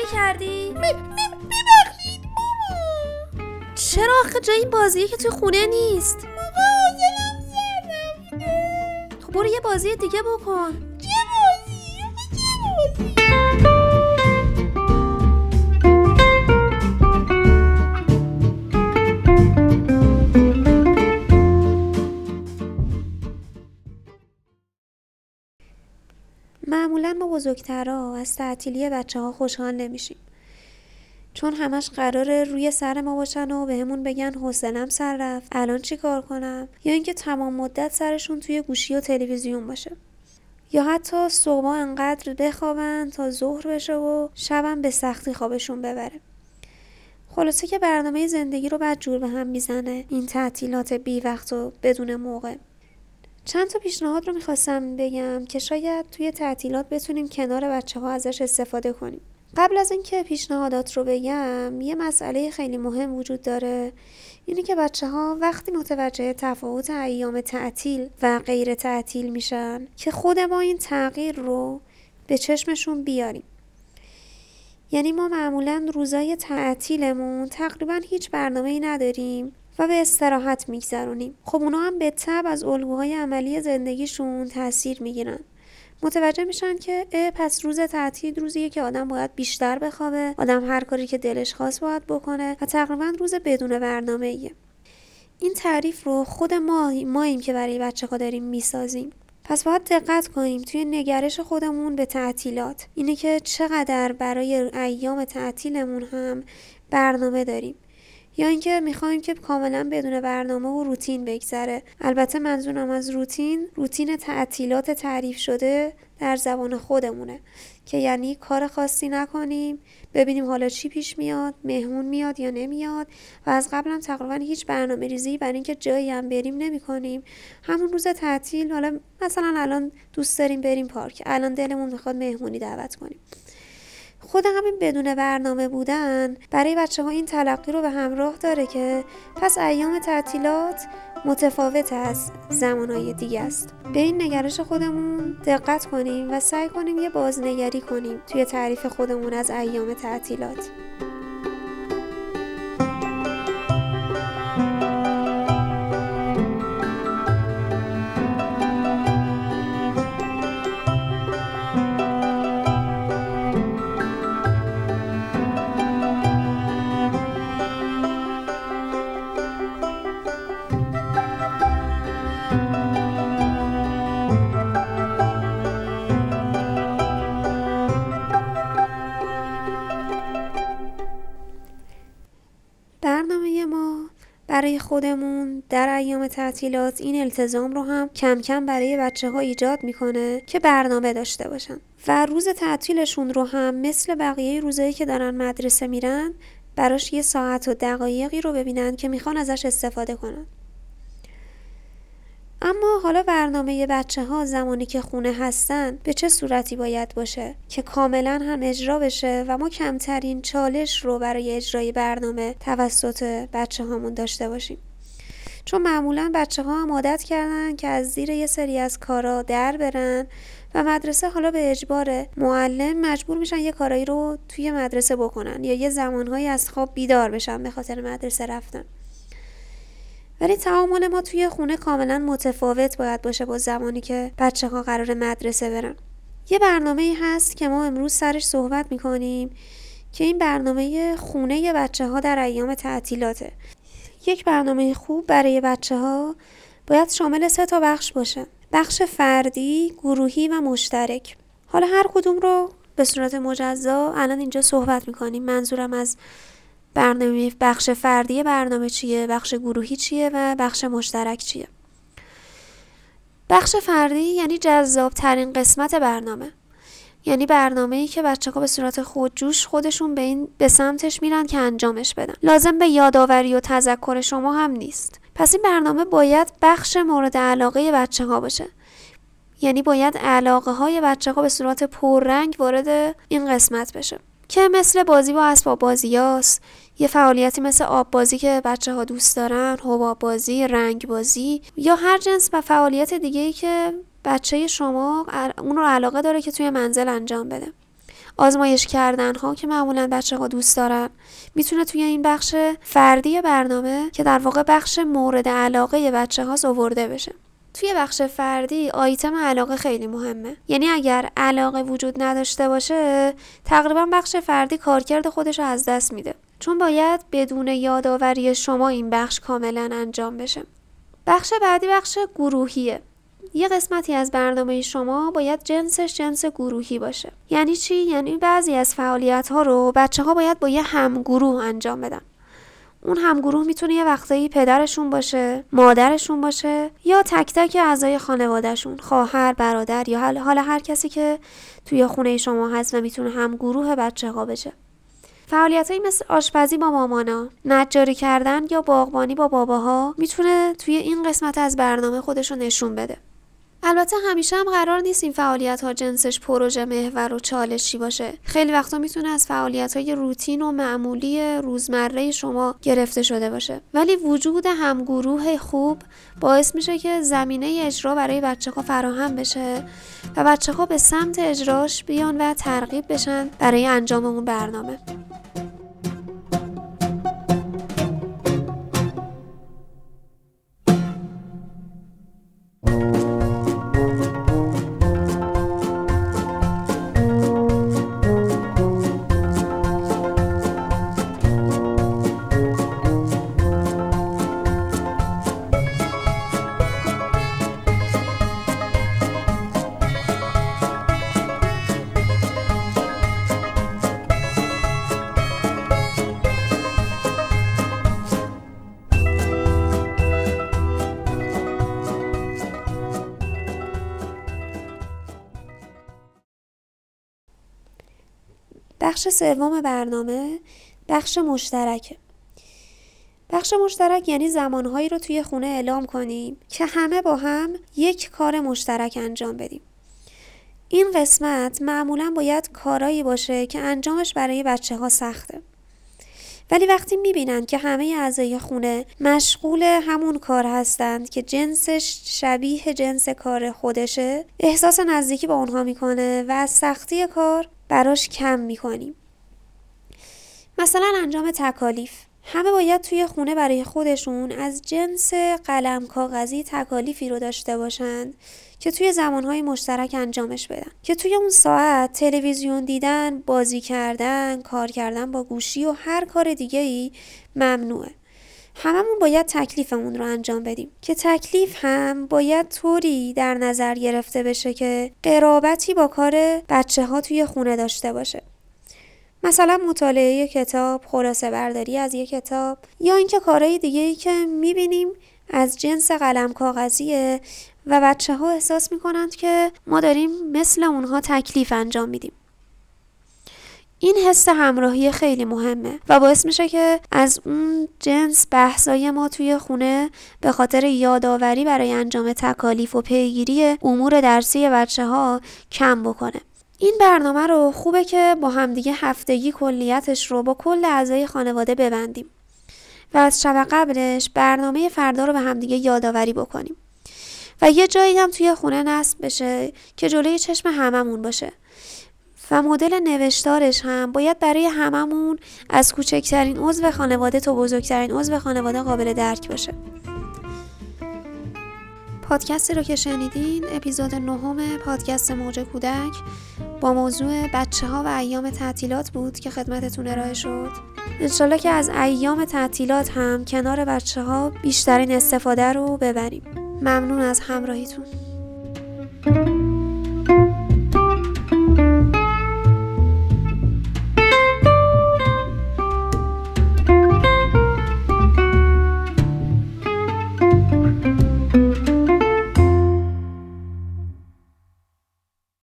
خرابکاری کردی؟ ببخشید ماما چرا آخه جای این بازیه که توی خونه نیست موقع حوصلم سر رفته خب برو یه بازی دیگه بکن چه بازی؟ چه بازی؟ بزرگترها از تعطیلی بچه ها خوشحال نمیشیم. چون همش قراره روی سر ما باشن و بهمون بگن حوصلم سر رفت الان چی کار کنم؟ یا اینکه تمام مدت سرشون توی گوشی و تلویزیون باشه. یا حتی صبح انقدر بخوابن تا ظهر بشه و شبم به سختی خوابشون ببره. خلاصه که برنامه زندگی رو بعد جور به هم می‌زنه. این تعطیلات بی وقت و بدون موقع. چند تا پیشنهاد رو می‌خواستم بگم که شاید توی تعطیلات بتونیم کنار بچه ها ازش استفاده کنیم. قبل از اینکه پیشنهادات رو بگم یه مسئله خیلی مهم وجود داره. اینه که بچه ها وقتی متوجه تفاوت ایام تعطیل و غیر تعطیل میشن که خود ما این تغییر رو به چشمشون بیاریم. یعنی ما معمولا روزای تعطیلمون تقریبا هیچ برنامه ای نداریم و به استراحت میگذرونیم. خب اونا هم به تب از الگوهای عملی زندگیشون تاثیر می‌گیرن. متوجه میشن که پس روز تعطیل روزیه که آدم باید بیشتر بخوابه. آدم هر کاری که دلش خواست باید بکنه و تقریبا روز بدون برنامه ایه. این تعریف رو خود ما ماییم که برای بچه ها داریم می‌سازیم. پس باید دقت کنیم توی نگرش خودمون به تعطیلات. اینه که چقدر برای ایام تعطیلمون هم برنامه داریم. یا اینکه می‌خوایم که کاملا بدون برنامه و روتین بگذره. البته منظورم از روتین روتین تعطیلات تعریف شده در زبان خودمونه که یعنی کار خاصی نکنیم ببینیم حالا چی پیش میاد مهمون میاد یا نمیاد. و از قبل هم تقریبا هیچ برنامه ریزی برای اینکه جایی هم بریم نمی کنیم همون روز تعطیل حالا مثلا الان دوست داریم بریم پارک. الان دلمون می‌خواد مهمونی دعوت کنیم. خود همین بدون برنامه بودن برای بچه ها این تلقی رو به همراه داره که پس ایام تعطیلات متفاوت از زمانهای دیگه است. به این نگرش خودمون دقت کنیم و سعی کنیم یه بازنگری کنیم توی تعریف خودمون از ایام تعطیلات. برنامه ما برای خودمون در ایام تعطیلات این التزام رو هم کم کم برای بچه ها ایجاد می‌کنه که برنامه داشته باشن. و روز تعطیلشون رو هم مثل بقیه روزایی که دارن مدرسه میرن براش یه ساعت و دقایقی رو ببینن که می‌خوان ازش استفاده کنن. اما حالا برنامه بچه ها زمانی که خونه هستن به چه صورتی باید باشه که کاملا هم اجرا بشه و ما کمترین چالش رو برای اجرای برنامه توسط بچه هامون داشته باشیم؟ چون معمولا بچه ها هم عادت کردن که از زیر یه سری از کارا در برن و مدرسه حالا به اجبار معلم مجبور میشن یه کارایی رو توی مدرسه بکنن یا یه زمانهایی از خواب بیدار بشن به خاطر مدرسه رفتن. ولی تعامل ما توی خونه کاملا متفاوت باید باشه با زمانی که بچه ها قرار مدرسه برن. یه برنامه ای هست که ما امروز سرش صحبت می‌کنیم که این برنامه خونه بچه ها در ایام تعطیلاته. یک برنامه خوب برای بچه ها باید شامل سه تا بخش باشه. بخش فردی، گروهی و مشترک. حالا هر کدوم رو به صورت مجزا الان اینجا صحبت می‌کنیم. منظورم از برنامه بخش فردی برنامه چیه؟ بخش گروهی چیه و بخش مشترک چیه؟ بخش فردی یعنی جذاب ترین قسمت برنامه. یعنی برنامه ای که بچه ها به صورت خودجوش خودشون به این به سمتش میرن که انجامش بدن. لازم به یادآوری و تذکر شما هم نیست. پس این برنامه باید بخش مورد علاقه بچه ها باشه. یعنی باید علاقه های بچه ها به صورت پررنگ وارد این قسمت بشه. که مثل بازی با اسباب بازی هاست. یه فعالیتی مثل آب بازی که بچه ها دوست دارن حباب بازی رنگ بازی یا هر جنس و فعالیت دیگه ای که بچه شما اون رو علاقه داره که توی منزل انجام بده. آزمایش کردن ها که معمولا بچه ها دوست دارن. می‌تونه توی این بخش فردی برنامه که در واقع بخش مورد علاقه بچه ها آورده بشه. توی بخش فردی آیتم علاقه خیلی مهمه. یعنی اگر علاقه وجود نداشته باشه تقریبا بخش فردی کارکرد خودش رو از دست میده. چون باید بدون یادآوری شما این بخش کاملا انجام بشه. بخش بعدی بخش گروهیه. یه قسمتی از برنامه شما باید جنسش جنس گروهی باشه. یعنی چی؟ یعنی بعضی از فعالیت ها رو بچه ها باید با یه همگروه انجام بدن. اون همگروه می‌تونه یه وقتایی پدرشون باشه مادرشون باشه یا تک تک اعضای خانوادهشون خواهر برادر یا حالا هر کسی که توی خونه شما هست و می‌تونه همگروه بچه ها بشه. فعالیت مثل آشپزی با مامانا نجاری کردن یا باغبانی با باباها می‌تونه توی این قسمت از برنامه خودشو نشون بده. البته همیشه هم قرار نیست این فعالیت ها جنسش پروژه محور و چالشی باشه. خیلی وقتا می‌تونه از فعالیت های روتین و معمولی روزمره شما گرفته شده باشه. ولی وجود همگروه خوب باعث میشه که زمینه اجرا برای بچه ها فراهم بشه و بچه ها به سمت اجراش بیان و ترغیب بشن برای انجام اون برنامه. بخش سوم برنامه بخش مشترکه بخش مشترک یعنی زمانهایی رو توی خونه اعلام کنیم که همه با هم یک کار مشترک انجام بدیم. این قسمت معمولا باید کارایی باشه که انجامش برای بچه ها سخته. ولی وقتی می‌بینن که همه اعضای خونه مشغول همون کار هستند که جنسش شبیه جنس کار خودشه احساس نزدیکی با اونها می‌کنه و از سختی کار براش کم می‌کنیم. مثلا انجام تکالیف. همه باید توی خونه برای خودشون از جنس قلم کاغذی تکالیفی رو داشته باشند که توی زمانهای مشترک انجامش بدن. که توی اون ساعت تلویزیون دیدن بازی کردن کار کردن با گوشی و هر کار دیگه ای ممنوعه. هممون باید تکلیفمون رو انجام بدیم که تکلیف هم باید طوری در نظر گرفته بشه که قرابتی با کار بچه ها توی خونه داشته باشه مثلا مطالعه کتاب، خلاصه برداری از یک کتاب یا اینکه کارهای دیگه ای که می‌بینیم از جنس قلم کاغذیه و بچه ها احساس می‌کنند که ما داریم مثل اونها تکلیف انجام میدیم. این حس همراهی خیلی مهمه و باعث میشه که از اون جنس بحثای ما توی خونه به خاطر یادآوری برای انجام تکالیف و پیگیری امور درسی بچه ها کم بکنه. این برنامه رو خوبه که با همدیگه هفتگی کلیتش رو با کل اعضای خانواده ببندیم و از شب قبلش برنامه فردا رو به همدیگه یادآوری بکنیم و یه جایی هم توی خونه نصب بشه که جلوی چشم هممون باشه و مدل نوشتارش هم. باید برای هممون از کوچکترین عضو خانواده تا بزرگترین عضو خانواده قابل درک باشه. پادکستی رو که شنیدین اپیزود نهم پادکست موج کودک با موضوع بچه ها و ایام تعطیلات بود که خدمتتون ارائه شد. انشالله که از ایام تعطیلات هم کنار بچه ها بیشترین استفاده رو ببریم. ممنون از همراهیتون.